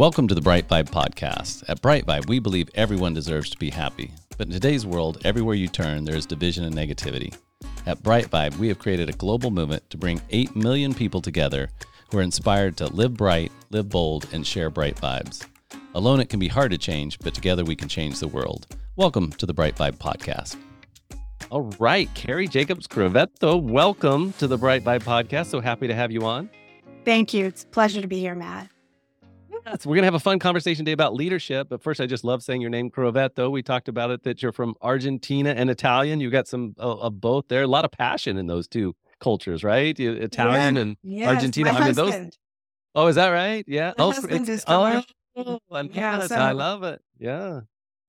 Welcome to the Bright Vibe podcast. At Bright Vibe, we believe everyone deserves to be happy. But in today's world, everywhere you turn, there is division and negativity. At Bright Vibe, we have created a global movement to bring 8 million people together who are inspired to live bright, live bold, and share bright vibes. Alone, it can be hard to change, but together we can change the world. Welcome to the Bright Vibe podcast. All right, Cari Jacobs Crovetto, welcome to the Bright Vibe podcast. So happy to have you on. Thank you. It's a pleasure to be here, Matt. Yes, we're gonna have a fun conversation today about leadership. But first, I just love saying your name, Crovetto. We talked about it that you're from Argentina and Italian. You got some uh, of both there. A lot of passion in those two cultures, right? Italian Yeah. and Yes, Argentina. I mean, those- oh, is that right? Yeah. My oh, husband is oh, love Yeah, it. so- I love it. Yeah.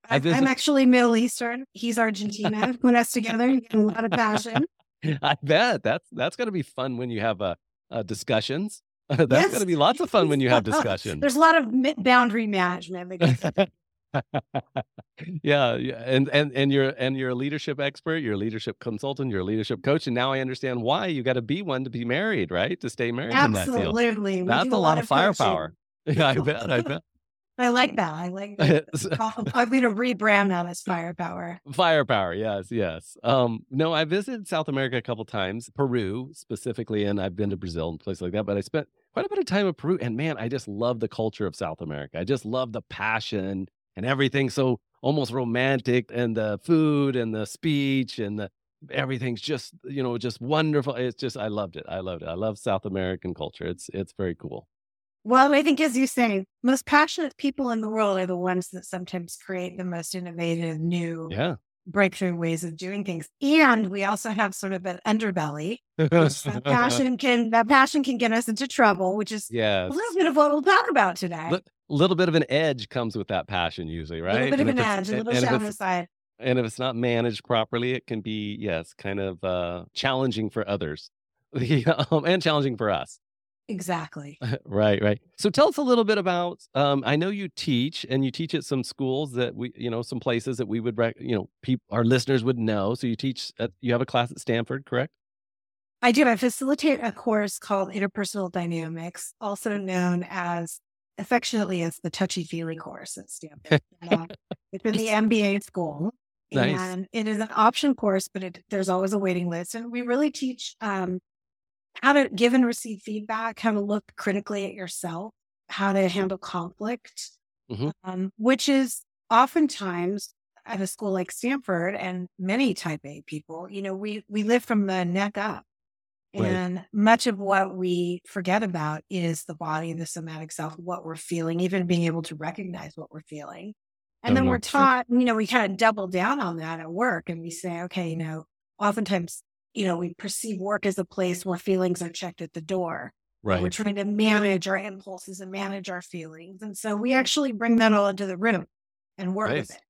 I, I'm actually Middle Eastern. He's Argentina. Put us together, you a lot of passion. I bet that's that's gonna be fun when you have uh, uh discussions. that's Yes. gonna be lots of fun when you have discussions. There's a lot of boundary management. yeah, yeah, and and and you're and you're a leadership expert, you're a leadership consultant, you're a leadership coach, and now I understand why you got to be one to be married, right? To stay married in that field. Absolutely. We That's a lot of firepower. Yeah, I bet. I bet. I like that. I like that. I'm going to rebrand that as firepower. Firepower, yes, yes. Um, no, I visited South America a couple times, Peru specifically, and I've been to Brazil and places like that. But I spent quite a bit of time in Peru, and man, I just love the culture of South America. I just love the passion and everything so almost romantic, and the food and the speech and the everything's just you know just wonderful. It's just I loved it. I loved it. I love South American culture. It's it's very cool. Well, I think, as you say, most passionate people in the world are the ones that sometimes create the most innovative, new, Yeah. Breakthrough ways of doing things. And we also have sort of an underbelly. that passion can that passion can get us into trouble, which is a little bit of what we'll talk about today. Li- little bit of an edge comes with that passion usually, right? A little bit of And an if it's- edge, a little shadow side. and if it's not managed properly, it can be yes, kind of uh, challenging for others, Yeah, um, and challenging for us. Exactly. right, right. So tell us a little bit about. Um, I know you teach, and you teach at some schools that we, you know, some places that we would, rec- you know, peop- our listeners would know. So you teach. At, you have a class at Stanford, correct? I do. I facilitate a course called Interpersonal Dynamics, also known as affectionately as the touchy feely course at Stanford. Uh, it's in the MBA school. Nice. And it is an option course, but it, there's always a waiting list. And we really teach um, how to give and receive feedback, how to look critically at yourself, how to handle conflict, Mhm. um, which is oftentimes at a school like Stanford and many type A people, you know, we, we live from the neck up. Right. And much of what we forget about is the body, the somatic self, what we're feeling, even being able to recognize what we're feeling. And then Totally. we're taught, you know, we kind of double down on that at work and we say, okay, you know, oftentimes, you know, we perceive work as a place where feelings are checked at the door. Right. We're trying to manage our impulses and manage our feelings. And so we actually bring that all into the room and work Nice. with it.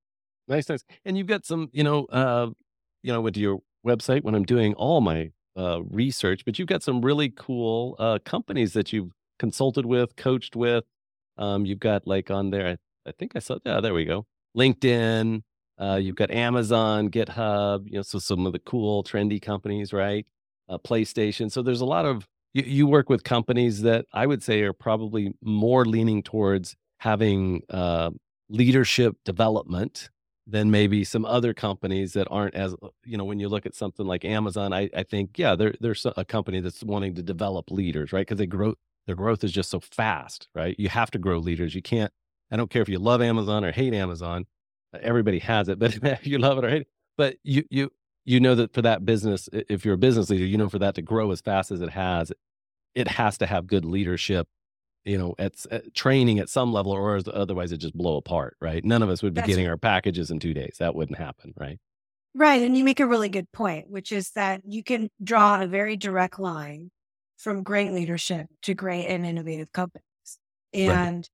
Nice, nice. And you've got some, you know, uh, you know, to your website when I'm doing all my uh, research, but you've got some really cool uh, companies that you've consulted with, coached with. Um, you've got like on there, I, I think I saw, yeah, there we go. LinkedIn. Uh, you've got Amazon, GitHub. You know, so some of the cool, trendy companies, right? Uh, PlayStation. So there's a lot of you, you work with companies that I would say are probably more leaning towards having uh, leadership development than maybe some other companies that aren't as uh, you know when you look at something like Amazon I, I think yeah there, there's a company that's wanting to develop leaders right because they grow their growth is just so fast right you have to grow leaders you can't I don't care if you love Amazon or hate Amazon Uh, everybody has it but if you love it or hate it but you you you know that for that business if you're a business leader you know for that to grow as fast as it has it has to have good leadership you know, at, at training at some level, or otherwise it just blow apart, right? None of us would be That's getting right. our packages in two days. That wouldn't happen, right? Right. And you make a really good point, which is that you can draw a very direct line from great leadership to great and innovative companies. And, right.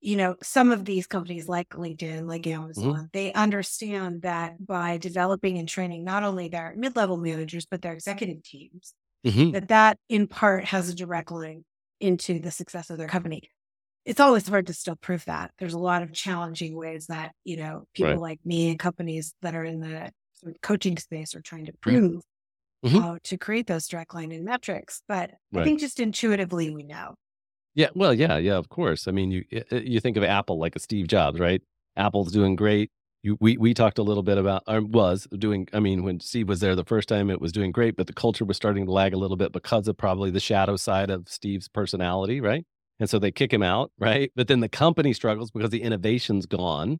You know, some of these companies like LinkedIn, like mm-hmm. Amazon, mm-hmm. they understand that by developing and training not only their mid level managers, but their executive teams, mm-hmm. that that in part has a direct link into the success of their company. It's always hard to still prove that. There's a lot of challenging ways that, you know, people right. like me and companies that are in the coaching space are trying to prove mm-hmm. how to create those direct line and metrics. But right. I think just intuitively we know. Yeah, well, yeah, yeah, of course. I mean, you you think of Apple like a Steve Jobs, right? Apple's doing great. You, we we talked a little bit about or was doing. I mean, when Steve was there the first time, it was doing great, but the culture was starting to lag a little bit because of probably the shadow side of Steve's personality, right? And so they kick him out, right? But then the company struggles because the innovation's gone,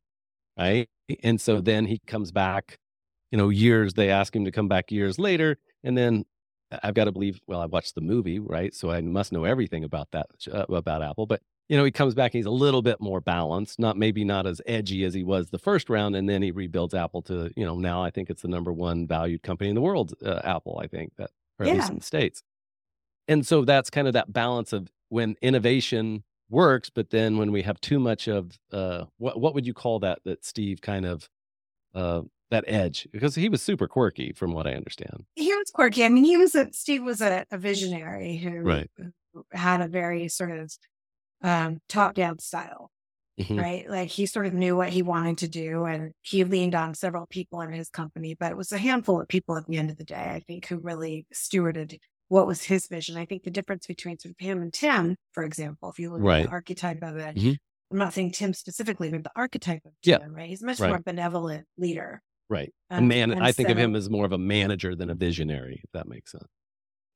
right? And so then he comes back you know, years, they ask him to come back years later. And then I've got to believe, well, I watched the movie, right? So I must know everything about that, uh, about Apple. But, you know, he comes back, he's a little bit more balanced, not maybe not as edgy as he was the first round. And then he rebuilds Apple to, you know, now I think it's the number one valued company in the world, uh, Apple, I think, that, or at yeah. least in the States. And so that's kind of that balance of when innovation works, but then when we have too much of, uh, what, what would you call that, that Steve kind of, uh, that edge because he was super quirky from what I understand. He was quirky. I mean, he was a Steve was a, a visionary who, right. had a very sort of um, top down style. Mm-hmm. Right. Like he sort of knew what he wanted to do and he leaned on several people in his company, but it was a handful of people at the end of the day, I think, who really stewarded what was his vision. I think the difference between sort of him and Tim, for example, if you look right. at the archetype of it, mm-hmm. I'm not saying Tim specifically, but the archetype of Tim, yeah. right? He's much right. more benevolent leader. Right. a um, man, I think so, of him as more of a manager than a visionary, if that makes sense.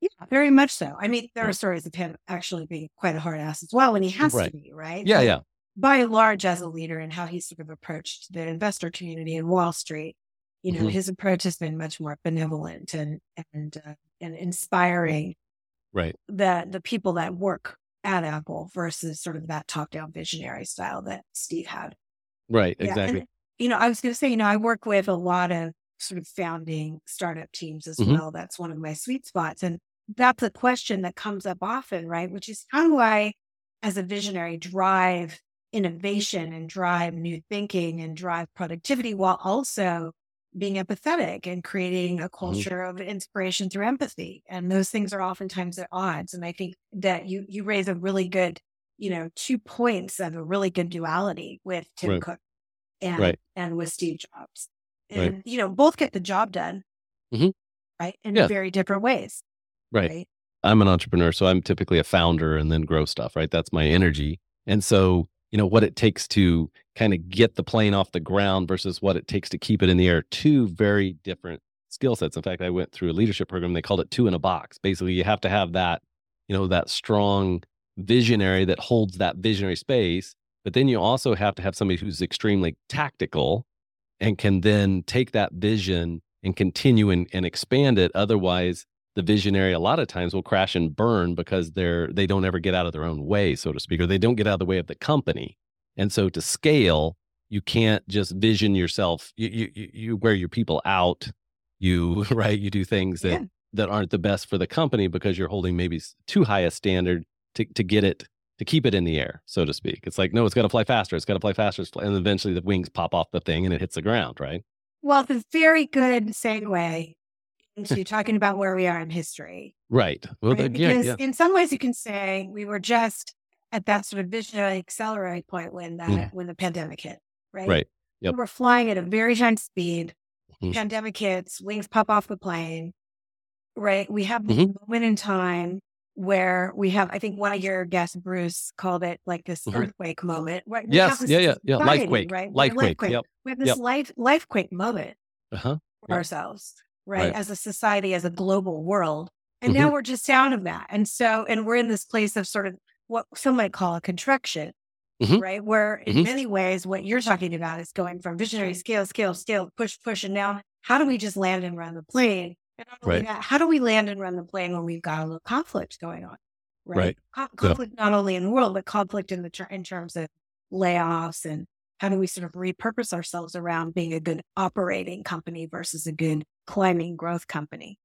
Yeah, very much so. I mean, there are stories of him actually being quite a hard ass as well, and he has right. to be, right? Yeah, yeah. By and large, as a leader and how he's sort of approached the investor community in Wall Street, you know, mm-hmm. his approach has been much more benevolent and and uh, and inspiring. Right. The the people that work at Apple versus sort of that top down visionary style that Steve had. Right. Exactly. Yeah, you know, I was going to say, you know, I work with a lot of sort of founding startup teams as mm-hmm. well. That's one of my sweet spots. And that's a question that comes up often, right? Which is how do I, as a visionary, drive innovation and drive new thinking and drive productivity while also being empathetic and creating a mm-hmm. culture mm-hmm. of inspiration through empathy. And those things are oftentimes at odds. And I think that you you raise a really good, you know, two points of a really good duality with Tim right. Cook and right. and with Steve Jobs. And right. you know, both get the job done. Mm-hmm. Right. In yeah. very different ways. Right. right. I'm an entrepreneur, so I'm typically a founder and then grow stuff, right? That's my energy. And so, you know, what it takes to kind of get the plane off the ground versus what it takes to keep it in the air, two very different skill sets. In fact, I went through a leadership program, they called it two in a box. Basically, you have to have that, you know, that strong visionary that holds that visionary space but then you also have to have somebody who's extremely tactical and can then take that vision and continue and, and expand it. Otherwise, the visionary a lot of times will crash and burn because they're they don't ever get out of their own way, so to speak, or they don't get out of the way of the company. And so to scale, you can't just vision yourself. You you you wear your people out. You right. You do things that yeah. that aren't the best for the company because you're holding maybe too high a standard to to get it to keep it in the air, so to speak. It's like, no, it's got to fly faster. It's got to fly faster. And eventually the wings pop off the thing and it hits the ground, right? Well, it's a very good segue into talking about where we are in history. Right. Well, right? The, yeah, because yeah. in some ways you can say we were just at that sort of visionary accelerate point when that mm. when the pandemic hit, right? Right. Yep. We were flying at a very high speed. Mm. Pandemic hits, wings pop off the plane. Right. We have this mm-hmm. moment in time where we have, I think one of your guests, Bruce, called it like this earthquake moment. Right? Yes, yeah, yeah, yeah. Lifequake, right? Lifequake. Life yep. We have this yep. life lifequake moment uh-huh. for yep. ourselves, right? right? As a society, as a global world, and mm-hmm. now we're just out of that, and so, and we're in this place of sort of what some might call a contraction. Mm-hmm. Right. Where in mm-hmm. many ways, what you're talking about is going from visionary scale, scale, scale, push, push. And now, how do we just land and run the plane right. That, how do we land and run the plane when we've got a little conflict going on? Right. right. Co- conflict yeah. not only in the world, but conflict in the ter- in terms of layoffs and how do we sort of repurpose ourselves around being a good operating company versus a good climbing growth company?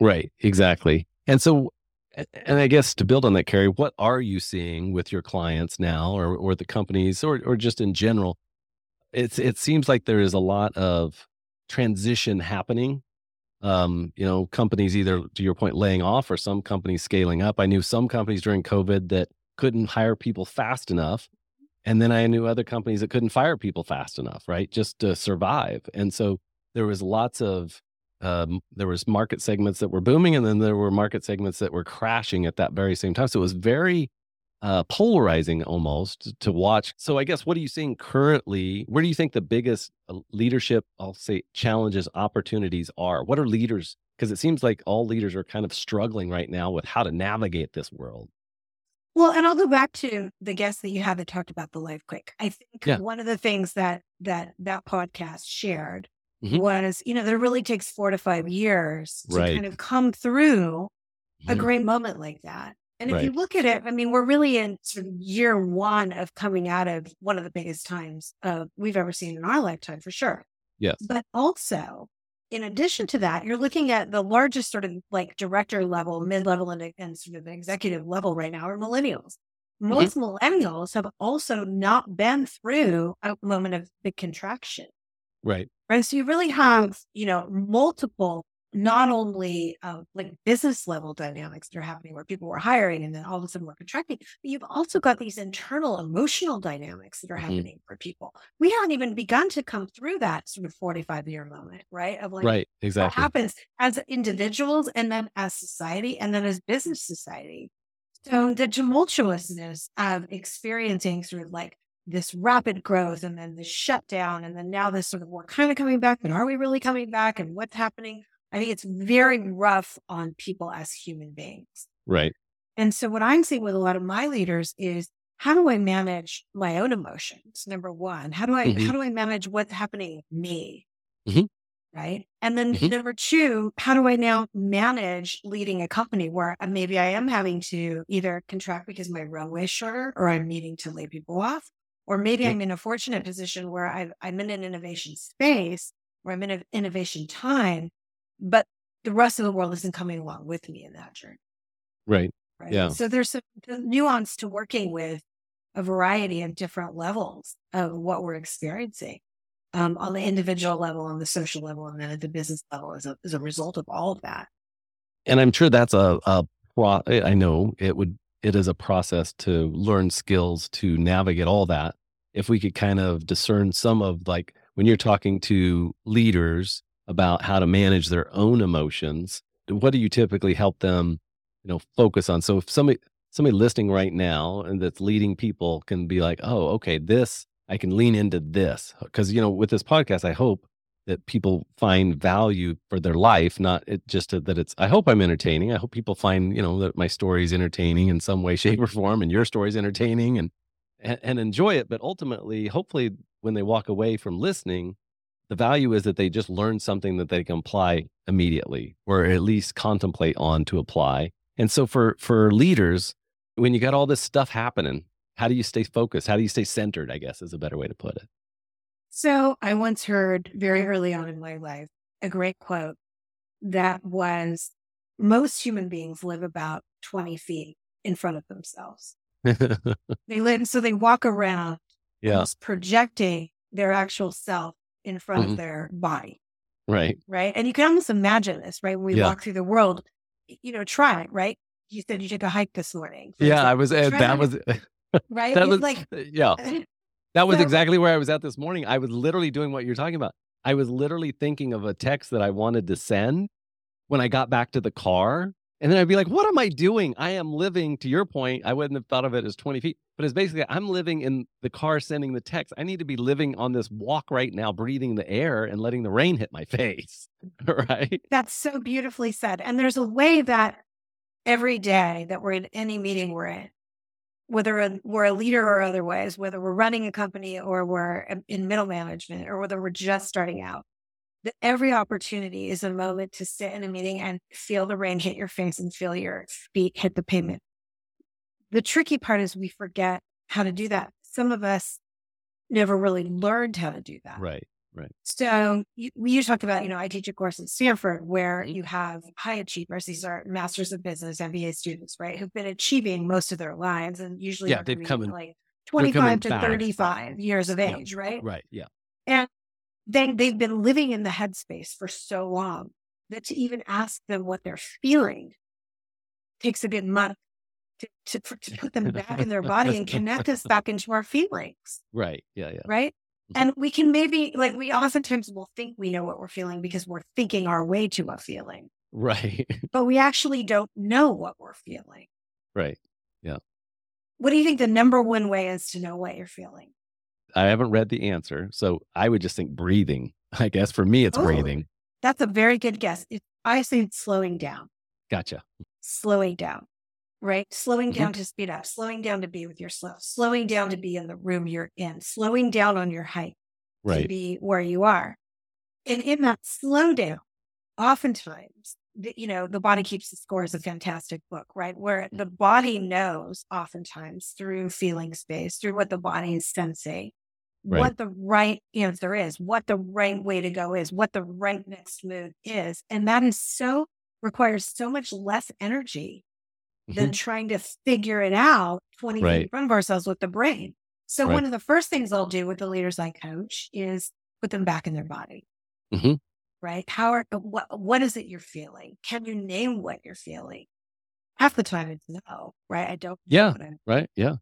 Right, exactly. And so, and I guess to build on that, Cari, what are you seeing with your clients now, or or the companies, or or just in general? It's it seems like there is a lot of transition happening. Um, you know, companies either to your point laying off, or some companies scaling up. I knew some companies during COVID that couldn't hire people fast enough, and then I knew other companies that couldn't fire people fast enough, right, just to survive. And so there was lots of um, there was market segments that were booming and then there were market segments that were crashing at that very same time so it was very uh, polarizing almost to watch so i guess what are you seeing currently where do you think the biggest uh, leadership i'll say challenges opportunities are what are leaders because it seems like all leaders are kind of struggling right now with how to navigate this world well, and I'll go back to the guest that you had that talked about the lifequake. I think Yeah. one of the things that that that podcast shared Mhm. was, you know, that it really takes four to five years to kind of come through a Mhm. great moment like that. And if you look at it, I mean, we're really in sort of year one of coming out of one of the biggest times uh, we've ever seen in our lifetime, for sure. yes But also, in addition to that, you're looking at the largest sort of like director level, mid level, and, and sort of executive level right now are millennials. Most millennials have also not been through a moment of big contraction. right Right. So you really have, you know, multiple, not only uh, like business level dynamics that are happening where people were hiring and then all of a sudden we're contracting, but you've also got these internal emotional dynamics that are Mhm. happening for people. We haven't even begun to come through that sort of 45 year moment, right? Of like right exactly. what happens as individuals and then as society and then as business society. So the tumultuousness of experiencing sort of like this rapid growth and then the shutdown and then now this sort of we're kind of coming back, but are we really coming back and what's happening? I think it's very rough on people as human beings. right And so what I'm seeing with a lot of my leaders is how do I manage my own emotions? Number one, how do I Mhm. how do I manage what's happening with me? Mhm. Right. And then Mhm. number two, how do I now manage leading a company where uh, maybe I am having to either contract because my runway is shorter or I'm needing to lay people off, or maybe. I'm in a fortunate position where i I'm in an innovation space where I'm in an innovation time, but the rest of the world isn't coming along with me in that journey. right Right. Yeah. So there's some nuance to working with a variety of different levels of what we're experiencing um, on the individual level, on the social level, and then at the business level as a, as a result of all of that. and I'm sure that's a a pro. I know it would. It is a process to learn skills to navigate all that. If we could kind of discern some of like when you're talking to leaders about how to manage their own emotions, what do you typically help them, you know, focus on? So if somebody somebody listening right now and that's leading people can be like, oh, okay, this I can lean into this uh, because you know with this podcast, I hope that people find value for their life, not it just that it's. I hope I'm entertaining. I hope people find you know that my story is entertaining in some way, shape, or form, and your story is entertaining, and and enjoy it. But ultimately, hopefully, when they walk away from listening, the value is that they just learn something that they can apply immediately, or at least contemplate on to apply. And so, for for leaders, when you got all this stuff happening, how do you stay focused? How do you stay centered? I guess is a better way to put it. So I once heard very early on in my life a great quote that was most human beings live about 20 feet in front of themselves. They live, so they walk around yeah, projecting their actual self in front Mhm. of their body. right. right? And you can almost imagine this, right? When we Yeah. walk through the world, you know, try right? You said you took a hike this morning. for Yeah, I was. Uh, that was. right. That was. like, yeah. That was So- exactly where I was at this morning. I was literally doing what you're talking about. I was literally thinking of a text that I wanted to send when I got back to the car. And then I'd be like, what am I doing? I am living, to your point, I wouldn't have thought of it as 20 feet, but it's basically, I'm living in the car sending the text. I need to be living on this walk right now, breathing the air and letting the rain hit my face. right. that's so beautifully said. And there's a way that every day that we're in any meeting we're in, whether we're a leader or otherwise, whether we're running a company or we're in- middle management or whether we're just starting out, that every opportunity is a moment to sit in a meeting and feel the rain hit your face and feel your feet hit the pavement. The tricky part is we forget how to do that. Some of us never really learned how to do that. Right. Right. So you, you talked about, you know, I teach a course at Stanford where mm-hmm. you have high achievers. These are masters of business, MBA students, right? Who've been achieving most of their lives and usually Yeah, they've come in- like 25 to back. 35 years of Yeah. age, right? Right. Yeah. And they, they've been living in the headspace for so long that to even ask them what they're feeling takes a good month to, to, to put them back in their body and connect us back into our feelings, Right. Yeah. Yeah. right? Mhm. And we can maybe, like, we oftentimes will think we know what we're feeling because we're thinking our way to a feeling, Right. but we actually don't know what we're feeling. right. Yeah. What do you think the number one way is to know what you're feeling? I haven't read the answer, so I would just think breathing. I guess for me, it's Oh. breathing. That's a very good guess. It, I say slowing down. Gotcha. slowing down, right? Slowing Mhm. down to speed up, slowing down to be with yourself, slowing down to be in the room you're in, slowing down on your hike to Right. be where you are. And in that slow down, oftentimes, the, you know, The Body Keeps the Score is a fantastic book, right? Where the body knows oftentimes through feeling space, through what the body is sensing, Right. what the right answer is, what the right way to go is, what the right next move is. And that is so requires so much less energy than trying to figure it out 20 feet in Mm-hmm. Front of ourselves with the brain. So Right. one of the first things I'll do with the leaders I coach is put them back in their body. Mhm. Right? How are what what is it you're feeling? Can you name what you're feeling? Half the time it's no, right? I don't know Yeah. Right. Yeah.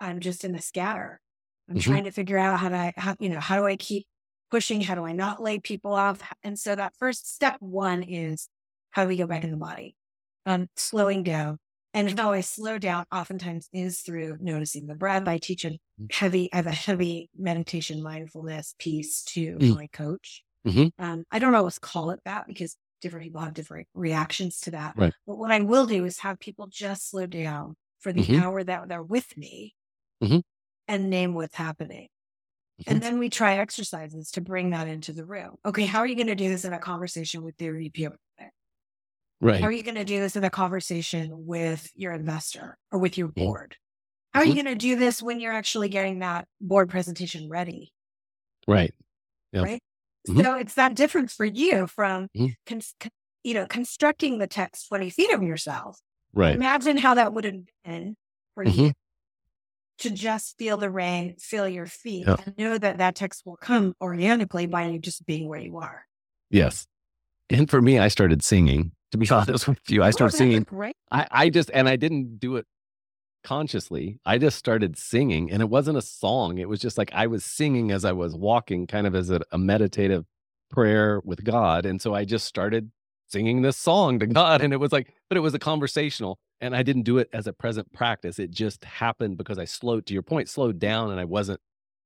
I'm just in the scatter. I'm Mhm. trying to figure out how do I- how, you know, how do I keep pushing? How do I not lay people off? And so that first step one is how do we go back in the body? Um, slowing down. And how I slow down oftentimes is through noticing the breath. I teach a Mm. heavy, I have a heavy meditation mindfulness piece to Mm. my coach. Mhm. Um, I don't always call it that because different people have different reactions to that. Right. But what I will do is have people just slow down for the Mhm. hour that they're with me Mhm. and name what's happening. Mhm. And then we try exercises to bring that into the room. Okay, how are you going to do this in a conversation with your VP? over there? How are you going to do this in a conversation with your investor or with your board? How are you Mhm. going to do this when you're actually getting that board presentation ready? Right. Yeah. Right. Mhm. So it's that difference for you from, Mhm. cons- con- you know, constructing the text 20 feet of yourself. Right. Imagine how that would have been for Mhm. you to just feel the rain, feel your feet, Yeah. and know that that text will come organically by you just being where you are. Yes. And for me, I started singing. To be honest with you, I started singing. Great. I, I just, and I didn't do it consciously. I just started singing, and it wasn't a song. It was just like I was singing as I was walking, kind of as a, a meditative prayer with God. And so I just started singing this song to God. And it was like, but it was a conversational, and I didn't do it as a present practice. It just happened because I slowed, to your point, slowed down, and I wasn't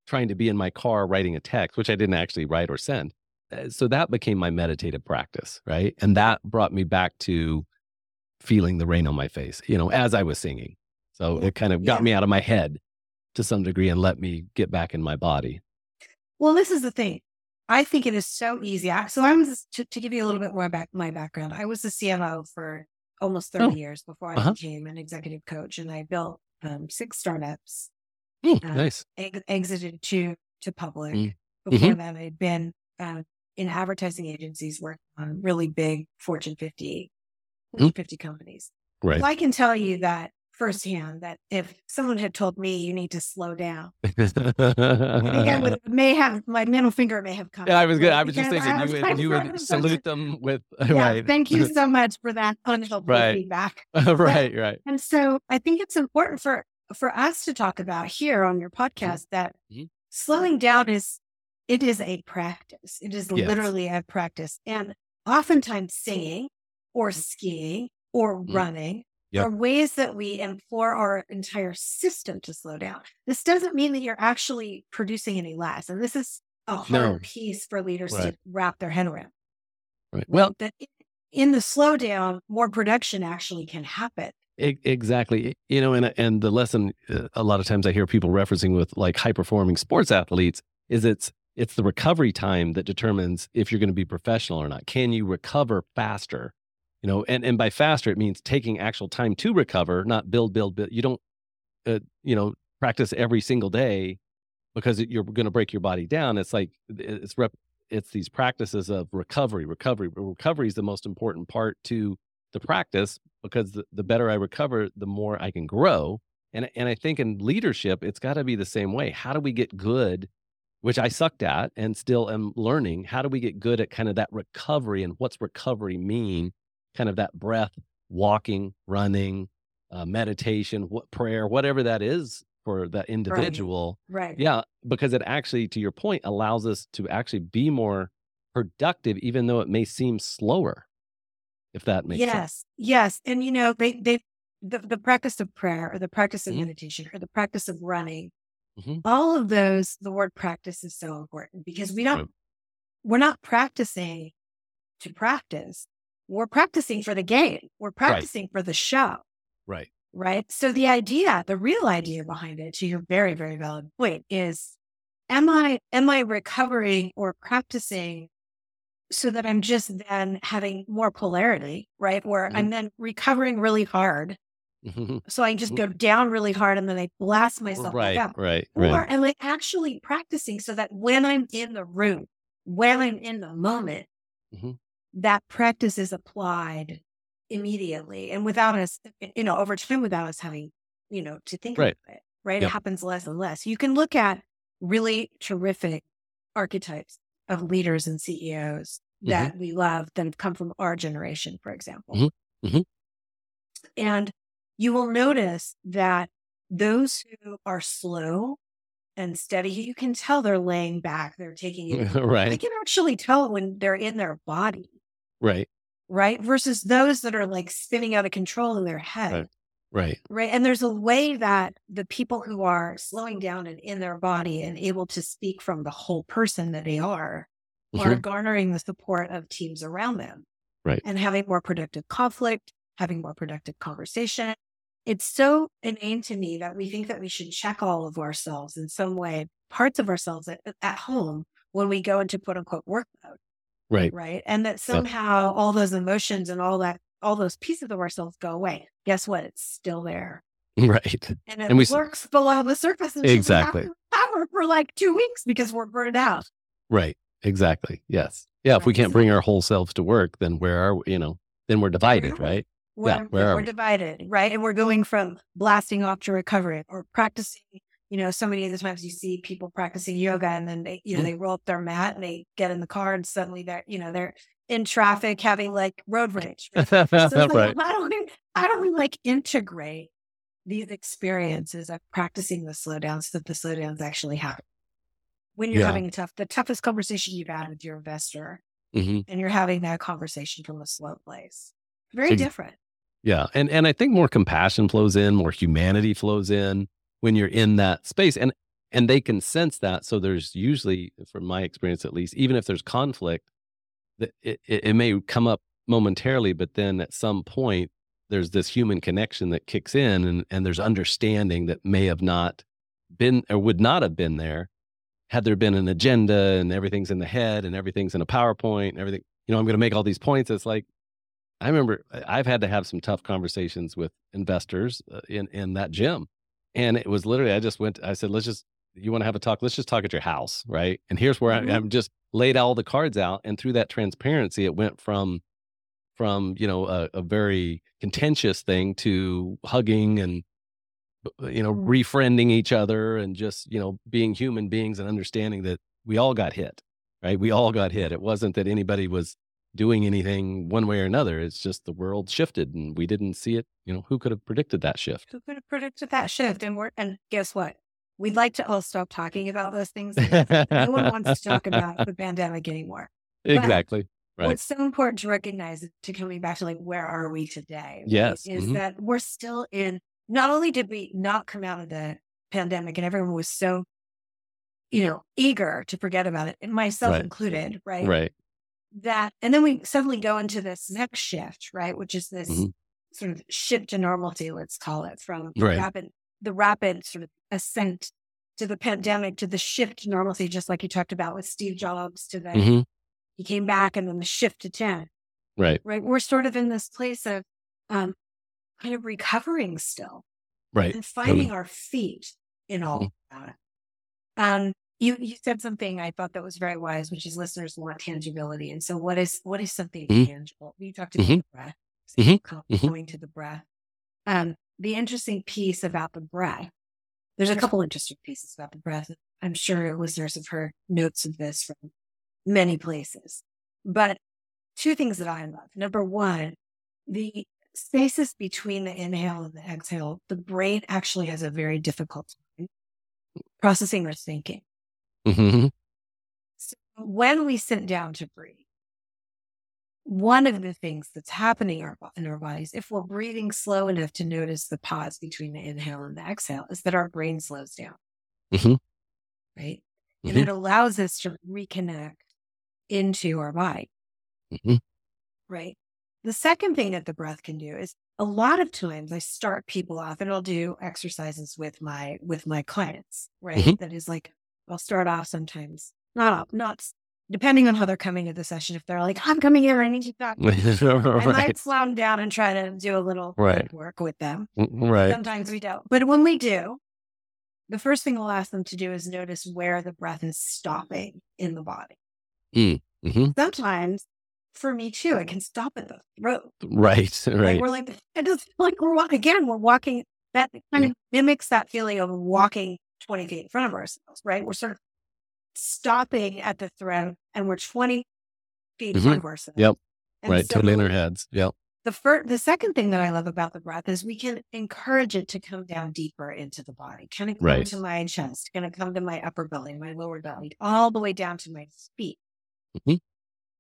trying to be in my car writing a text, which I didn't actually write or send. Uh, So that became my meditative practice, right? And that brought me back to feeling the rain on my face, you know, as I was singing. So it kind of got Yeah. me out of my head to some degree and let me get back in my body. Well, this is the thing. I think it is so easy. So I was to, to give you a little bit more about my background. I was the CMO for almost 30 Oh. years before I Uh-huh. became an executive coach, and I built um, six startups. Hmm, Uh, nice. ex- exited to to public. Mm. Before that, I'd been uh, in advertising agencies working on really big Fortune 50, Fortune 50 companies. Right. So I can tell you that firsthand that if someone had told me you need to slow down, I think I would may have my middle finger may have come. Yeah, I was good. I was just thinking was you would, you would salute them with Yeah, right, Thank you so much for that unhelpful Right. feedback. right, right. And so I think it's important for for us to talk about here on your podcast that Mhm. slowing down is it is a practice. It is Yes. literally a practice. And oftentimes singing or skiing or Mm. running Yep. are ways that we implore our entire system to slow down. This doesn't mean that you're actually producing any less. And this is a hard No. piece for leaders Right. to wrap their head around. Right. Well, That in the slowdown, more production actually can happen. Exactly. You know, and and the lesson uh, a lot of times I hear people referencing with like high performing sports athletes is it's it's the recovery time that determines if you're going to be professional or not. Can you recover faster? You know, and and by faster it means taking actual time to recover, not build build build. You don't uh, you know, practice every single day because you're going to break your body down. It's like it's rep, it's these practices of recovery, recovery. Recovery is the most important part to the practice because the, the better I recover, the more I can grow. And and I think in leadership, it's got to be the same way. How do we get good? Which I sucked at and still am learning. How do we get good at kind of that recovery and what's recovery mean? Kind of that breath, walking, running, uh, meditation, what prayer, whatever that is for that individual. Right. right. Yeah, because it actually, to your point, allows us to actually be more productive, even though it may seem slower. If that makes yes, sense. Yes. Yes. And you know, they they the, the practice of prayer or the practice of mm-hmm. meditation or the practice of running, mm-hmm. all of those, the word practice is so important because we don't right. we're not practicing to practice. We're practicing for the game. We're practicing right. for the show. Right right? So the idea, the real idea behind it, to your very, very valid point, is am I am I recovering or practicing so that I'm just then having more polarity, right? Where mm-hmm. I'm then recovering really hard. Mm-hmm. So I just go down really hard and then I blast myself right, up. Right, right. Or am I actually practicing so that when I'm in the room, when I'm in the moment, mm-hmm. that practice is applied immediately and without us, you know, over time without us having, you know, to think right. about it, right? Yep. It happens less and less. You can look at really terrific archetypes of leaders and CEOs mm-hmm. that mm-hmm. we love that have come from our generation, for example. Mm-hmm. Mm-hmm. And you will notice that those who are slow and steady, you can tell they're laying back, they're taking it. right. I can actually tell when they're in their body. Right right? Versus those that are like spinning out of control in their head. Right. Right. Right. And there's a way that the people who are slowing down and in their body and able to speak from the whole person that they are mm-hmm. are garnering the support of teams around them. Right. And having more productive conflict, having more productive conversation. It's so inane to me that we think that we should check all of ourselves in some way, parts of ourselves at, at home when we go into quote unquote work mode. Right. Right. And that somehow all those emotions and all that, all those pieces of ourselves go away. Guess what? It's still there. Right. And it and we, lurks below the surface. Exactly. Power for like two weeks because we're burned out. Right. Exactly. Yes. Yeah. Right. If we can't bring our whole selves to work, then where are we, you know, then we're divided, right? We're, yeah. Where we're divided, right? And we're going from blasting off to recovery or practicing you know, so many of the times you see people practicing yoga and then they, you know, mm-hmm. they roll up their mat and they get in the car and suddenly they're, you know, they're in traffic having like road rage. Right? so like, right. how do we, how do we like integrate these experiences of practicing the slowdown so that the slowdowns actually happen? When you're yeah. having a tough, the toughest conversation you've had with your investor, mm-hmm. and you're having that conversation from a slow place, very different. Yeah, and and I think more compassion flows in, more humanity flows in when you're in that space and and they can sense that so there's usually from my experience at least even if there's conflict it, it, it may come up momentarily but then at some point there's this human connection that kicks in and, and there's understanding that may have not been or would not have been there had there been an agenda and everything's in the head and everything's in a PowerPoint and everything, you know, I'm going to make all these points. It's like, I remember I've had to have some tough conversations with investors uh, in, in that gym and it was literally, I just went, I said, let's just, you want to have a talk? Let's just talk at your house. Right. And here's where mm-hmm. I, I'm just laid all the cards out. And through that transparency, it went from, from, you know, a, a very contentious thing to hugging and, uh, you know, mm-hmm. refriending each other and just, you know, being human beings and understanding that we all got hit. Right. We all got hit. It wasn't that anybody was doing anything one way or another. It's just the world shifted and we didn't see it. You know, who could have predicted that shift? Who could have predicted that shift? And we're and guess what? We'd like to all stop talking about those things. no one wants to talk about the pandemic anymore. Exactly. But right. What's so important to recognize to coming back to like where are we today? Right, yes. Is mm-hmm. that we're still in not only did we not come out of the pandemic and everyone was so you know, eager to forget about it, and myself right. included, right? Right that, and then we suddenly go into this next shift, right? Which is this mm-hmm. sort of shift to normalcy, let's call it, from right. rapid, the rapid sort of ascent to the pandemic to the shift to normalcy, just like you talked about with Steve Jobs to the, mm-hmm. he came back and then the shift to Tim. Right. Right. We're sort of in this place of um, kind of recovering still. Right. And finding our feet in all mm-hmm. of that. Um, you you said something I thought that was very wise, which is listeners want tangibility. And so what is what is something Mhm. tangible? You talked about Mhm. the breath, co- Mhm. going to the breath. Um, the interesting piece about the breath, there's a couple interesting pieces about the breath. I'm sure listeners have heard notes of this from many places. But two things that I love. Number one, the spaces between the inhale and the exhale, the brain actually has a very difficult time processing or thinking. Mhm. So when we sit down to breathe, one of the things that's happening in our bodies, if we're breathing slow enough to notice the pause between the inhale and the exhale, is that our brain slows down, Mhm. right? And Mhm. it allows us to reconnect into our body, Mhm. right? The second thing that the breath can do is a lot of times I start people off and I'll do exercises with my with my clients, right? Mhm. That is like I'll start off sometimes not off, not depending on how they're coming to the session. If they're like, I'm coming here, I need you back. I might slow them down and try to do a little Right. work with them. Mm, mm, right. Sometimes we don't. But when we do, the first thing I'll ask them to do is notice where the breath is stopping in the body. Mhm. Sometimes for me too, it can stop at the throat. Right. Like Right. we're like, it doesn't feel like we're walking again. We're walking. That kind of mimics that feeling of walking 20 feet in front of ourselves, right? We're sort of stopping at the throat and we're 20 feet in front of ourselves. Mm-hmm. Yep. And Right. so Totally in our heads. Yep. the first, the second thing that I love about the breath is we can encourage it to come down deeper into the body, kind of come Right. to my chest, kind of come to my upper belly, my lower belly, all the way down to my feet. Mhm.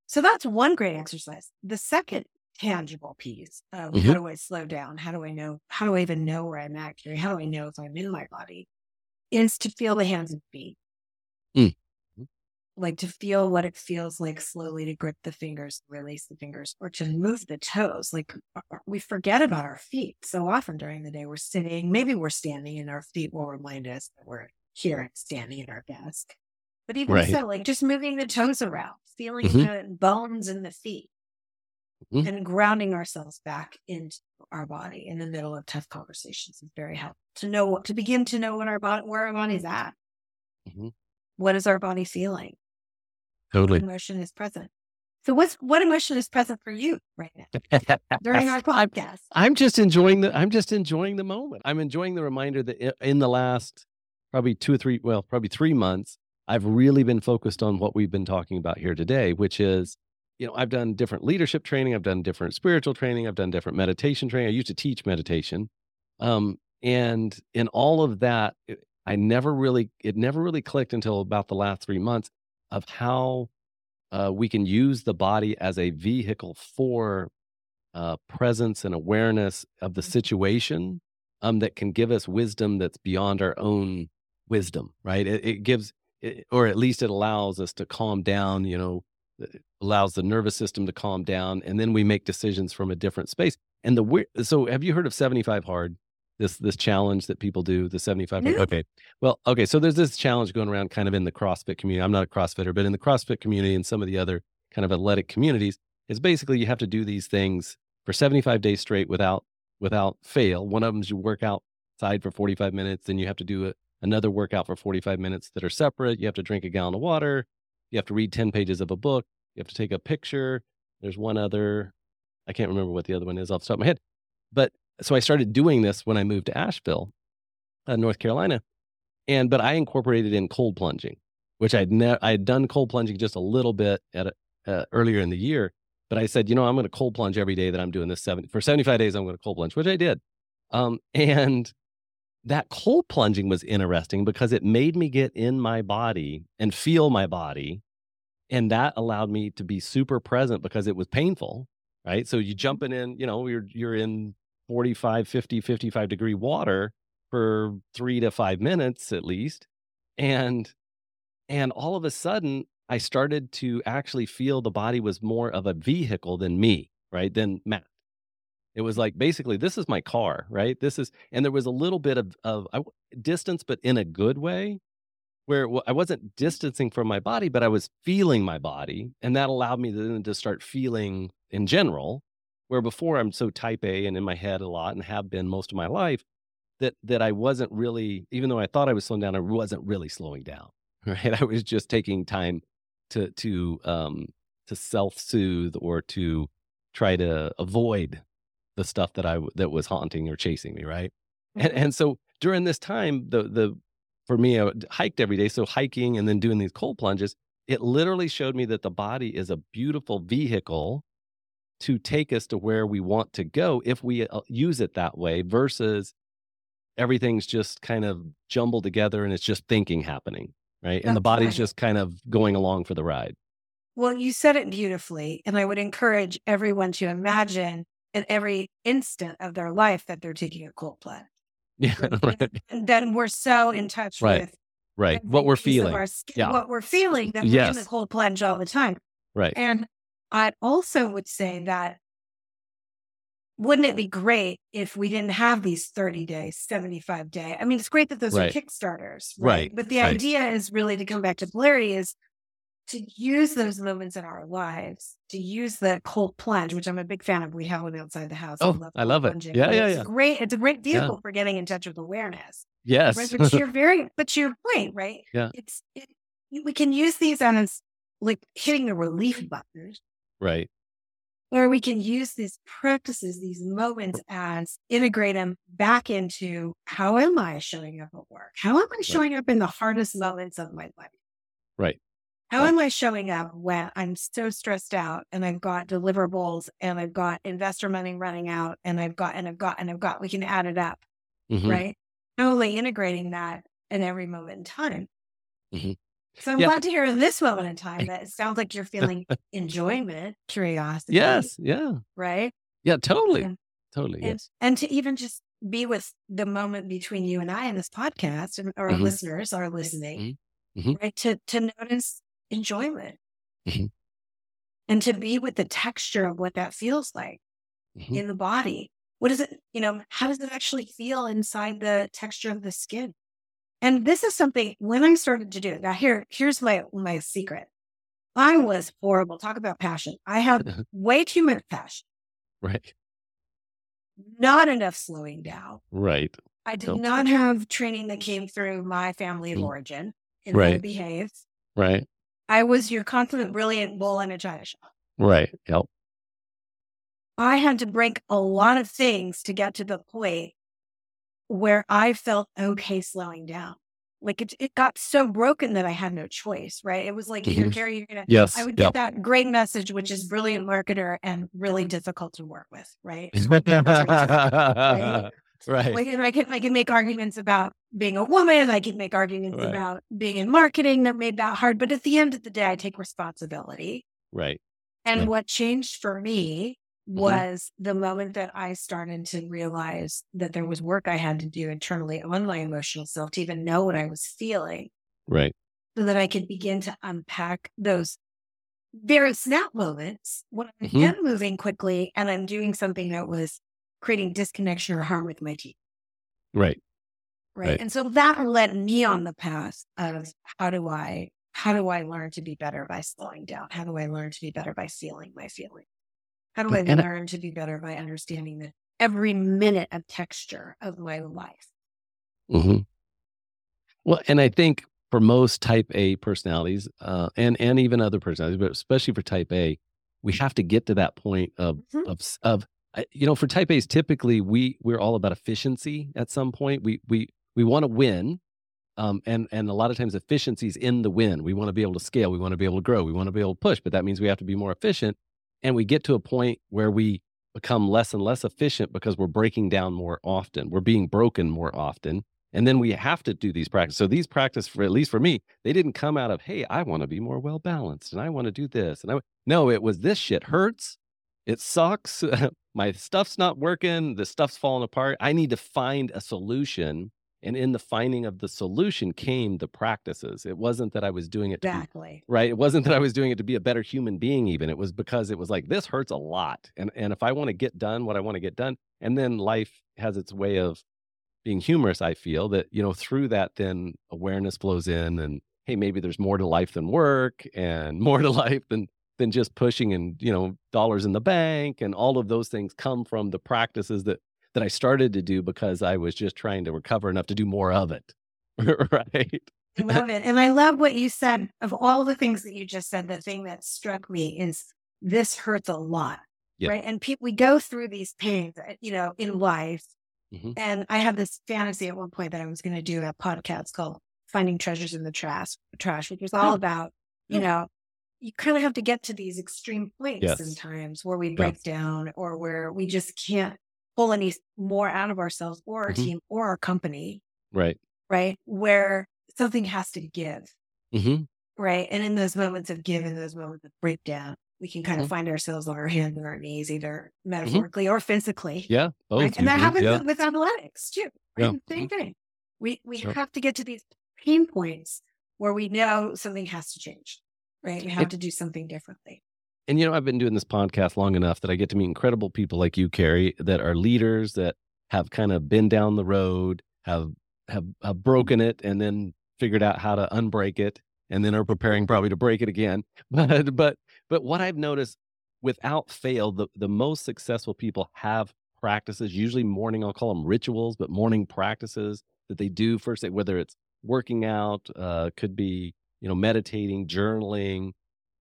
So that's one great exercise. The second tangible piece of Mhm. how do I slow down? How do I know? How do I even know where I'm at? How do I know if I'm in my body? Is to feel the hands and feet. Mm. Like to feel what it feels like slowly to grip the fingers, release the fingers, or to move the toes. Like uh, uh, we forget about our feet so often during the day. We're sitting, maybe we're standing, and our feet will remind us that we're here and standing at our desk. But even Right. so, like just moving the toes around, feeling Mhm. the bones in the feet, Mhm. and grounding ourselves back into our body in the middle of tough conversations is very helpful to know what to begin to know what our body where our body's at. Mhm. What is our body feeling? Totally. What emotion is present? So what's what emotion is present for you right now during our I'm, podcast? I'm just enjoying the I'm just enjoying the moment. I'm enjoying the reminder that in the last probably two or three, well, probably three months, I've really been focused on what we've been talking about here today, which is, you know, I've done different leadership training, I've done different spiritual training, I've done different meditation training. I used to teach meditation. Um, and in all of that, it- I never really, it never really clicked until about the last three months of how uh, we can use the body as a vehicle for uh, presence and awareness of the Mhm. situation um, that can give us wisdom that's beyond our own wisdom, right? It, it gives, it, or at least it allows us to calm down, you know, allows the nervous system to calm down, and then we make decisions from a different space. And the weird, so have you heard of 75 hard? This this challenge that people do, the 75? No. Okay. Well, okay. So there's this challenge going around kind of in the CrossFit community. I'm not a CrossFitter, but in the CrossFit community and some of the other kind of athletic communities, is basically you have to do these things for 75 days straight without without fail. One of them is you work outside for 45 minutes, then you have to do a, another workout for 45 minutes that are separate. You have to drink a gallon of water. You have to read 10 pages of a book. You have to take a picture. There's one other, I can't remember what the other one is off the top of my head. But so I started doing this when I moved to Asheville, uh, North Carolina. And, but I incorporated in cold plunging, which I'd never, I had done cold plunging just a little bit at a, uh, earlier in the year. But I said, you know, I'm going to cold plunge every day that I'm doing this seven for 75 days. I'm going to cold plunge, which I did. Um, and that cold plunging was interesting because it made me get in my body and feel my body. And that allowed me to be super present because it was painful, right? So you mm-hmm. jumping in, you know, you're, you're in 45, 50, 55 degree water for three to five minutes at least. And, and all of a sudden I started to actually feel the body was more of a vehicle than me, right? Than Matt. It was like basically this is my car, right? This is, and there was a little bit of of distance, but in a good way, where I wasn't distancing from my body, but I was feeling my body, and that allowed me then to start feeling in general. Where before I'm so type A and in my head a lot, and have been most of my life, that that I wasn't really, even though I thought I was slowing down, I wasn't really slowing down. Right. I was just taking time to to um to self soothe or to try to avoid the stuff that I that was haunting or chasing me. Right. And Mm-hmm. and so during this time, the the for me, I hiked every day. So hiking and then doing these cold plunges, it literally showed me that the body is a beautiful vehicle to take us to where we want to go if we uh, use it that way versus everything's just kind of jumbled together and it's just thinking happening right and the body's right. just kind of going along for the ride Well, you said it beautifully. And I would encourage everyone to imagine at every instant of their life that they're taking a cold plunge. yeah right And then we're so in touch Right. with right what we're feeling our skin- Yeah. what we're feeling that we're in Yes. the cold plunge all the time. right And I also would say that wouldn't it be great if we didn't have these 30 day, 75 day? I mean, it's great that those Right. are Kickstarters, Right, But the right. idea is really to come back to polarity is to use those moments in our lives, to use the cold plunge, which I'm a big fan of. We have one outside the house. Oh, I cold love it. plunging, Yeah, yeah, it's yeah. Great. It's a great Yeah. vehicle for getting in touch with awareness. yes Right. But you're very, but to your point, right? Yeah. It's, it, we can use these as like hitting the relief button right or we can use these practices, these moments as integrate them back into how am I showing up at work? How am I showing up in the hardest moments of my life? right How am I showing up when I'm so stressed out and I've got deliverables and I've got investor money running out and I've got, and I've got, and I've got, we can add it up, Mhm. right? Totally integrating that in every moment in time. Mhm. So I'm Yeah. glad to hear in this moment in time that it sounds like you're feeling enjoyment, curiosity. yes yeah Right. yeah totally And- totally and yes and to even just be with the moment between you and I in this podcast, and our Mhm. listeners are listening, Mhm. right? To to notice enjoyment, Mhm. and to be with the texture of what that feels like Mhm. in the body. What is it? You know, how does it actually feel inside the texture of the skin? And this is something when I started to do it. Now, here here's my my secret. I was horrible. Talk about passion. I have way too much passion, right not enough slowing down. right I did Nope. not have training that came through my family of Mm. origin in how to Right. behave. right I was your confident, brilliant bull in a china shop. right yep I had to break a lot of things to get to the point where I felt okay slowing down. Like it, it got so broken that I had no choice, right? It was like, here, Mhm. Cari, you're gonna. yes I would get yep that great message, which is brilliant marketer and really difficult to work with, right? right Like, and I can I can make arguments about being a woman. I can make arguments Right. about being in marketing that made that hard. But at the end of the day, I take responsibility. right And what changed for me Mhm. was the moment that I started to realize that there was work I had to do internally on my emotional self to even know what I was feeling, right so that I could begin to unpack those very snap moments when I Mhm. am moving quickly and I'm doing something that was creating disconnection or harm with my team. right Right. Right. And so that led me on the path of how do I how do I learn to be better by slowing down? How do I learn to be better by feeling my feeling? How do I And I- learn to be better by understanding that every minute of texture of my life? Mm-hmm. Well, and I think for most type A personalities, uh, and and even other personalities, but especially for type A, we have to get to that point of Mhm. of of you know, for type A's, typically we we're all about efficiency. At some point, we we we want to win, um, and and a lot of times efficiency is in the win. We want to be able to scale. We want to be able to grow. We want to be able to push. But that means we have to be more efficient, and we get to a point where we become less and less efficient because we're breaking down more often. We're being broken more often. And then we have to do these practices. So these practices, for at least for me, they didn't come out of, hey, I want to be more well balanced and I want to do this. And I no, it was this shit hurts. It sucks. My stuff's not working. The stuff's falling apart. I need to find a solution. And in the finding of the solution came the practices. It wasn't that I was doing it to be Exactly. right it wasn't that i was doing it to be a better human being even it was because it was like this hurts a lot and and if i want to get done what i want to get done and then life has its way of being humorous i feel that you know through that then awareness flows in and hey maybe there's more to life than work and more to life than than just pushing and you know dollars in the bank and all of those things come from the practices that that I started to do because I was just trying to recover enough to do more of it. right. I love it. And I love what you said of all the things that you just said. The thing that struck me is this hurts a lot. Yeah. Right. And people, we go through these pains, uh, you know, in life. Mhm. And I had this fantasy at one point that I was going to do a podcast called Finding Treasures in the Trash, trash which was all Oh. about, you know, you kind of have to get to these extreme points Yes. sometimes where we break down or where we just can't pull any more out of ourselves or our Mhm. team or our company, Right. right? Where something has to give. hmm Right. And in those moments of give, in those moments of breakdown, we can kind of Mhm. find ourselves on our hands and our knees, either metaphorically or physically. Yeah. Both. Right? And that happens Yeah. with athletics too. Yeah. Right? Same thing. We we Sure. have to get to these pain points where we know something has to change. Right. We have It- to do something differently. And you know, I've been doing this podcast long enough that I get to meet incredible people like you, Cari, that are leaders that have kind of been down the road, have have, have broken it, and then figured out how to unbreak it, and then are preparing probably to break it again. But but but what I've noticed, without fail, the the most successful people have practices, usually morning. I'll call them rituals, but morning practices that they do first. Whether it's working out, uh, could be you know meditating, journaling,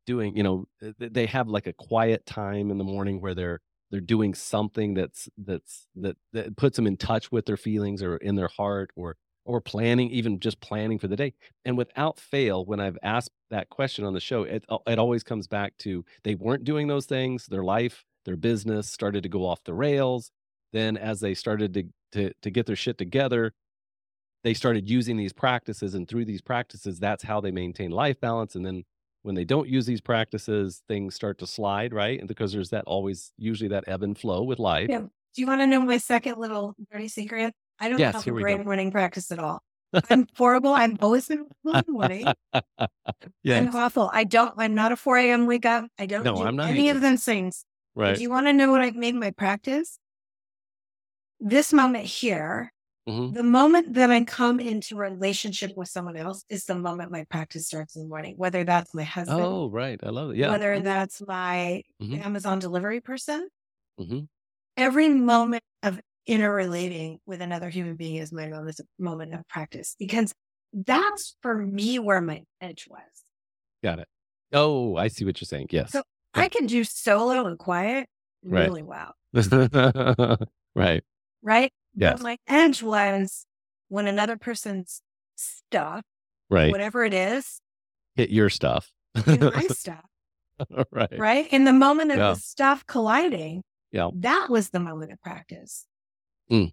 doing you know, they have like a quiet time in the morning where they're they're doing something that's that's that that puts them in touch with their feelings or in their heart or or planning even just planning for the day. And without fail when i've asked that question on the show it uh, it always comes back to they weren't doing those things their life their business started to go off the rails. Then as they started to to to get their shit together they started using these practices and through these practices that's how they maintain life balance and then when they don't use these practices things start to slide right and because there's that always usually that ebb and flow with life Yeah. Do you want to know my second little dirty secret? I don't Yes, have a great morning practice at all. I'm horrible. I'm always in morning. yeah I'm awful. I don't, I'm not a 4 a.m. wake up. I don't No, do I'm not any either. of those things. Right Do you want to know what I've made my practice? This moment here, Mhm. the moment that I come into relationship with someone else is the moment my practice starts in the morning, whether that's my husband, oh right i love it yeah whether that's my Mhm. Amazon delivery person. hmm Every moment of interrelating with another human being is my moment, moment of practice because that's for me where my edge was. got it oh i see what you're saying yes So I can do solo and quiet Right. really well. right right? Yes. But my edge was when another person's stuff, right whatever it is, hit your stuff is my stuff, right right? In the moment of Yeah. the stuff colliding, Yeah. that was the moment of practice. Mm.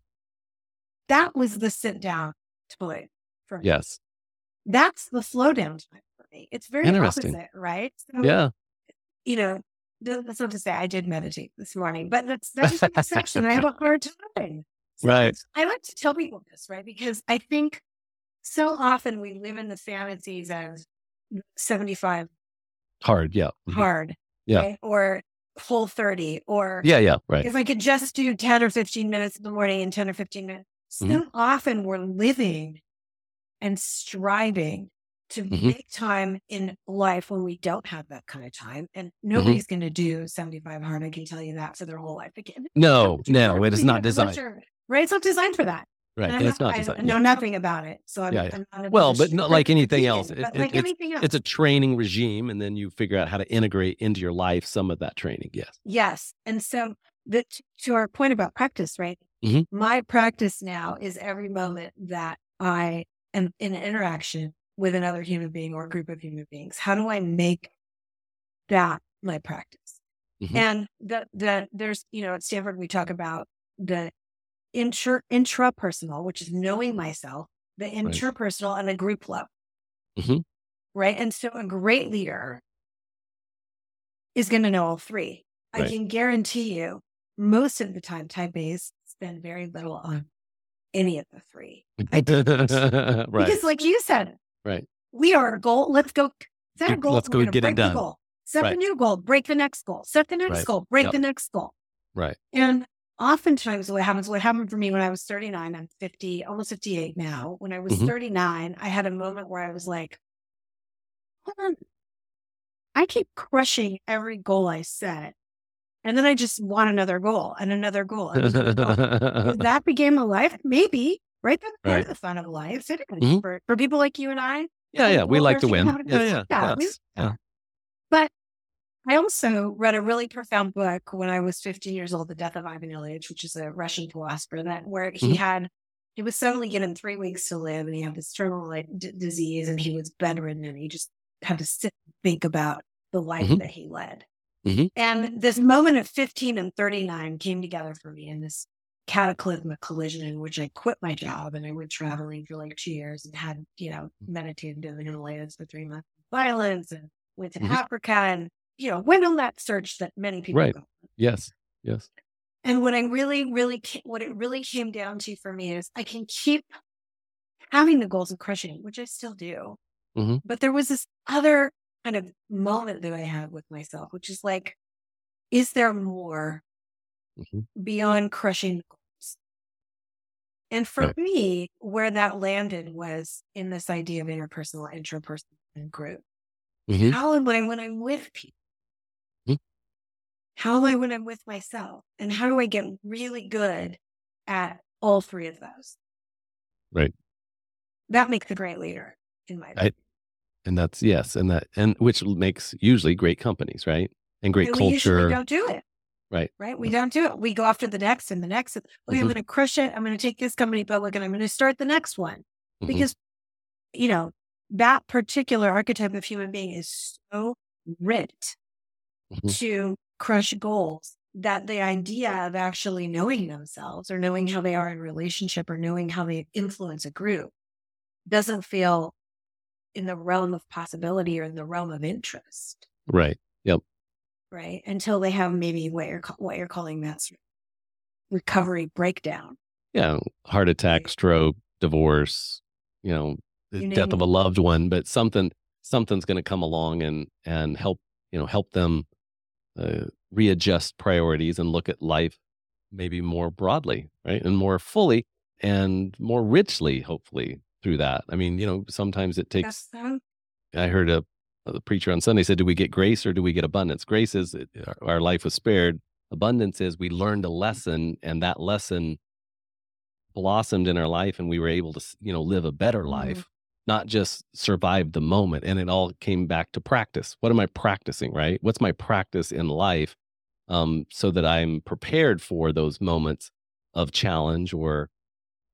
That was the sit down point for me. yes That's the slow down time for me. It's very Interesting. opposite, right? So, yeah You know, th- that's not to say I did meditate this morning, but that's that's just an exception. I have a hard time. Right. I like to tell people this, right? Because I think so often we live in the fantasies of 75 hard yeah Mhm. hard, Yeah. right? Or full 30, or yeah yeah right if I could just do 10 or 15 minutes in the morning and 10 or 15 minutes. So Mhm. often we're living and striving to Mhm. make time in life when we don't have that kind of time. And Mm-hmm. nobody's going to do 75 hard. I can tell you that for their whole life. Again, no no it is not designed you're- Right? It's not designed for that. right And and it's not I designed know yeah. nothing about it. So I'm, Yeah, yeah. I'm not Well, but not like anything else. it, like it's- anything else. it's a training regime and then you figure out how to integrate into your life some of that training yes Yes. And so the, to our point about practice, right? Mhm. My practice now is every moment that I am in an interaction with another human being or a group of human beings. How do I make that my practice? Mhm. And the, the, there's, you know, at Stanford, we talk about the intra, intrapersonal, which is knowing myself, the interpersonal and the group level. Mhm. Right. And so a great leader is going to know all three. I can guarantee you most of the time, type A's spend very little on any of the three. right Because, like you said, Right. we are a goal. Let's go set a goal. let's we're go gonna get it break the done. goal. Set Right. a new goal, break the next goal, set the next Right. goal, break Yep. the next goal. right And oftentimes, what happens, what happened for me when I was 39, I'm 50, almost 58 now. When I was Mhm. 39, I had a moment where I was like, hold on. I keep crushing every goal I set. And then I just want another goal and another goal. And another goal. That became a life? Maybe, right? That's part Right. of the fun of life. It Mhm. for, for people like you and I. yeah, yeah. We like to win. Yeah, yeah. Yeah, yeah. I also read a really profound book when I was 15 years old, The Death of Ivan Ilyich, which is a Russian philosopher that where he Mhm. had he was suddenly given three weeks to live and he had this terminal like, d- disease and he was bedridden and he just had to sit and think about the life Mhm. that he led. Mhm. And this moment of 15 and 39 came together for me in this cataclysmic collision in which I quit my job and I went traveling for like two years and had, you know, meditated in the Himalayas for three months in silence and went to Mhm. Africa and, you know, went on that search that many people Right. go. Yes. Yes. And what I really, really, what it really came down to for me is I can keep having the goals of crushing, which I still do. Mhm. But there was this other kind of moment that I had with myself, which is like, is there more Mhm. beyond crushing goals? And for Right. me, where that landed was in this idea of interpersonal, intrapersonal, and group. Mhm. How am I when I'm with people? How am I when I'm with myself? And how do I get really good at all three of those? Right. That makes a great leader, in my I- And that's yes, and that and which makes usually great companies, right? And great And we culture. don't do it. Right. Right. We don't do it. We go after the next and the next. Okay, I'm Mhm. going to crush it. I'm going to take this company public and I'm going to start the next one. Mhm. Because, you know, that particular archetype of human being is so ripped Mhm. to crush goals that the idea of actually knowing themselves or knowing how they are in relationship or knowing how they influence a group doesn't feel in the realm of possibility or in the realm of interest, Right. Yep. Right? Until they have maybe what you're what you're calling that recovery breakdown. Yeah. Heart attack, stroke, divorce, you know, the You death of a loved one, but something something's going to come along and and help you know help them uh, readjust priorities and look at life maybe more broadly, right, and more fully and more richly, hopefully through that. I mean, you know, sometimes it takes I heard a, a preacher on Sunday said, "Do we get grace or do we get abundance? Grace is it- our, our life was spared. Abundance is we learned a lesson, and that lesson blossomed in our life, and we were able to, you know, live a better Mhm. life, not just survive the moment." And it all came back to practice. What am I practicing? Right? What's my practice in life, um, so that I'm prepared for those moments of challenge or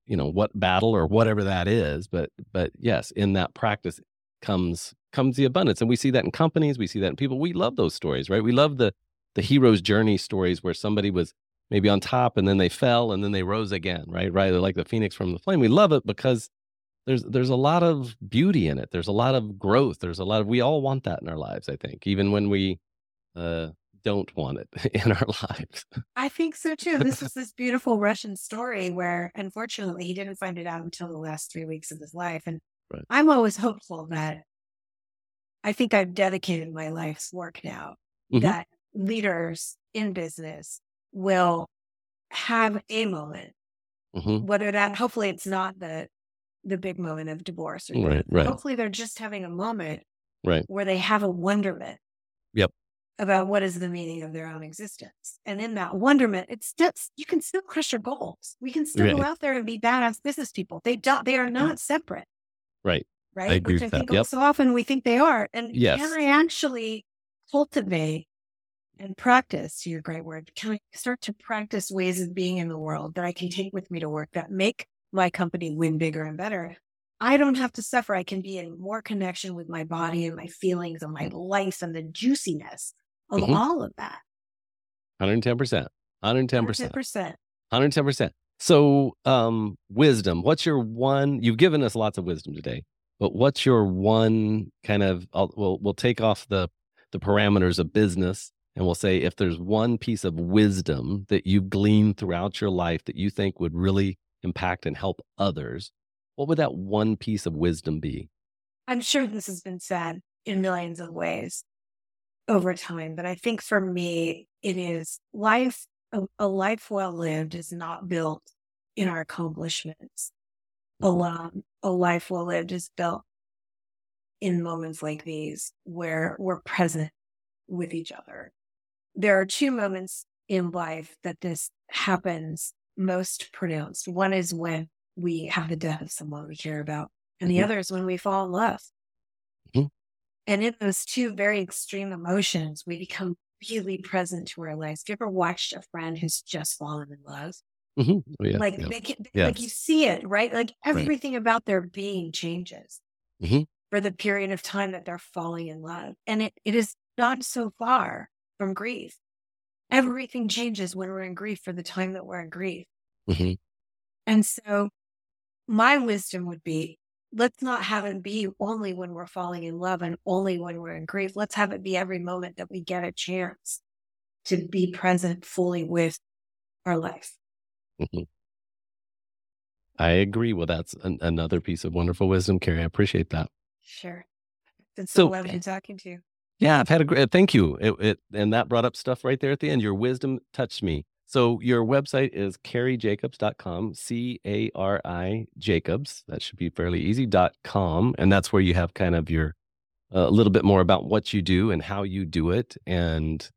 you know what battle or whatever that is but but yes in that practice comes comes the abundance and we see that in companies we see that in people we love those stories right we love the the hero's journey stories where somebody was maybe on top and then they fell and then they rose again right right like the phoenix from the flame we love it because there's there's a lot of beauty in it there's a lot of growth there's a lot of we all want that in our lives i think even when we uh don't want it in our lives I think so too. This is this beautiful Russian story where unfortunately he didn't find it out until the last three weeks of his life. And Right. I'm always hopeful that I think I've dedicated my life's work now Mhm. that leaders in business will have a moment, Mhm. whether that hopefully it's not the the big moment of divorce or Right, right. hopefully they're just having a moment right where they have a wonderment Yep. about what is the meaning of their own existence. And in that wonderment, it's still you can still crush your goals. We can still go out there and be badass business people. They do, they are not separate, right right? I agree Which with I that. think Yep. so often we think they are. And Yes. can I actually cultivate and practice, to your great word, can I start to practice ways of being in the world that I can take with me to work that make my company win bigger and better? I don't have to suffer. I can be in more connection with my body and my feelings and my life and the juiciness of Mhm. all of that. 110% 110% 100%. 110%. So, um, wisdom, what's your one? You've given us lots of wisdom today, but what's your one kind of? I'll, we'll we'll take off the the parameters of business, and we'll say if there's one piece of wisdom that you've gleaned throughout your life that you think would really impact and help others, what would that one piece of wisdom be? I'm sure this has been said in millions of ways over time, but I think for me, it is life, a, a life well lived is not built in our accomplishments alone. A life well lived is built in moments like these where we're present with each other, there are two moments in life that this happens most pronounced. One is when we have the death of someone we care about, and the Mhm. other is when we fall in love. Mhm. And in those two very extreme emotions, we become really present to our lives. Have you ever watched a friend who's just fallen in love? Mhm. Oh, yeah. like yeah. they can, Yeah. like you see it, right? Like everything about their being changes Mhm. for the period of time that they're falling in love. And it, it is not so far from grief. Everything changes when we're in grief for the time that we're in grief. Mhm. And so my wisdom would be let's not have it be only when we're falling in love and only when we're in grief. Let's have it be every moment that we get a chance to be present fully with our life. Mhm. I agree. Well, that's an, another piece of wonderful wisdom, Cari. I appreciate that. Sure. It's so So- lovely talking to you. Yeah, I've had a great. Thank you. It, it and that brought up stuff right there at the end. Your wisdom touched me. So your website is carijacobs.com, C A R I Jacobs. That should be fairly easy. dot com, and that's where you have kind of your uh, a little bit more about what you do and how you do it, and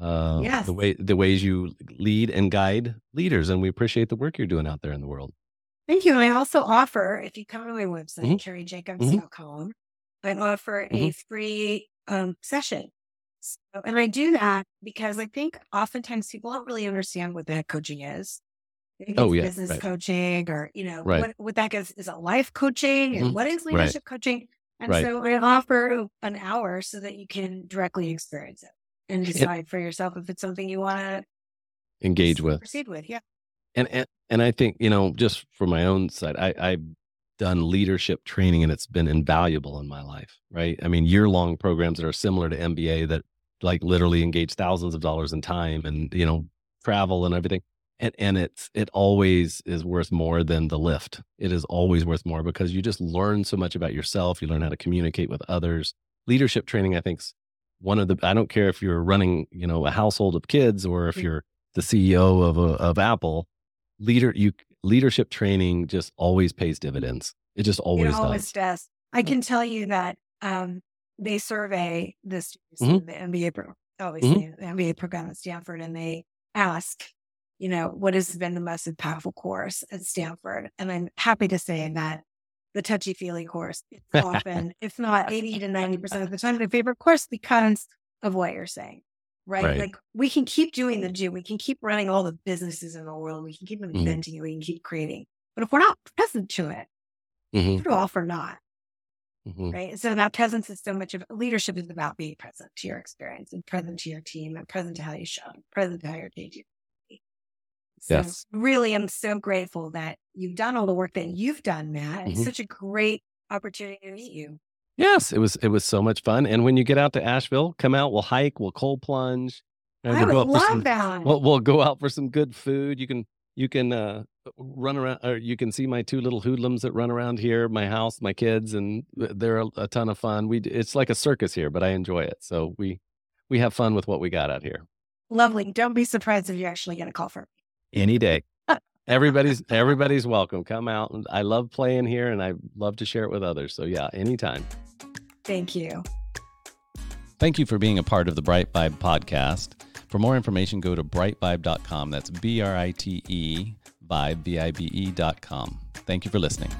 uh, Yes. the way the ways you lead and guide leaders. And we appreciate the work you're doing out there in the world. Thank you. And I also offer, if you come to my website, Mhm. carijacobs.com, I offer a Mhm. free um, session. So, and I do that because I think oftentimes people don't really understand what that coaching is. Oh, yeah, business right. coaching or, you know, Right. what, what that is, is a life coaching and Mhm. what is Right. leadership coaching? And Right. so I offer an hour so that you can directly experience it and decide for yourself if it's something you want to Engage with. proceed with. Yeah. and and, and I think you know, just for my own side, I, I've done leadership training, and it's been invaluable in my life. Right? I mean, year long programs that are similar to MBA that like literally engage thousands of dollars in time and you know travel and everything. And and it's it always is worth more than the lift. It is always worth more because you just learn so much about yourself. You learn how to communicate with others. Leadership training, I think, is one of the. I don't care if you're running, you know, a household of kids or if Mhm. you're the CEO of a, of Apple leader you leadership training just always pays dividends it just always, it always does does. I can tell you that um, they survey the students Mhm. in the MBA program, obviously the MBA program at Stanford, and they ask, you know, what has been the most impactful course at Stanford? And I'm happy to say that the touchy feely course is often, if not 80 to 90% of the time, my favorite course because of what you're saying. Right? Right. Like we can keep doing the do, we can keep running all the businesses in the world, we can keep Mm-hmm. inventing we can keep creating. But if we're not present to it, Mhm, true off or not, mhm. right? So that presence is so much of leadership is about being present to your experience and present to your team and present to how you show, present to how you're. So Yes. really, I'm so grateful that you've done all the work that you've done, Matt. It's Mhm. such a great opportunity to meet you. Yes it was it was so much fun and when you get out to asheville come out we'll hike we'll cold plunge and I we'll would go out for love some, that. we'll, we'll go out for some good food you can you can uh run around or you can see my two little hoodlums that run around here my house my kids and they're a, a ton of fun we it's like a circus here but i enjoy it so we we have fun with what we got out here Lovely. Don't be surprised if you actually get a call from me. any day everybody's everybody's welcome come out and i love playing here and i love to share it with others so yeah anytime Thank you. Thank you for being a part of the Brite Vibe podcast. For more information, go to britevibe.com. That's B R I T E vibe, V I B E.com. Thank you for listening.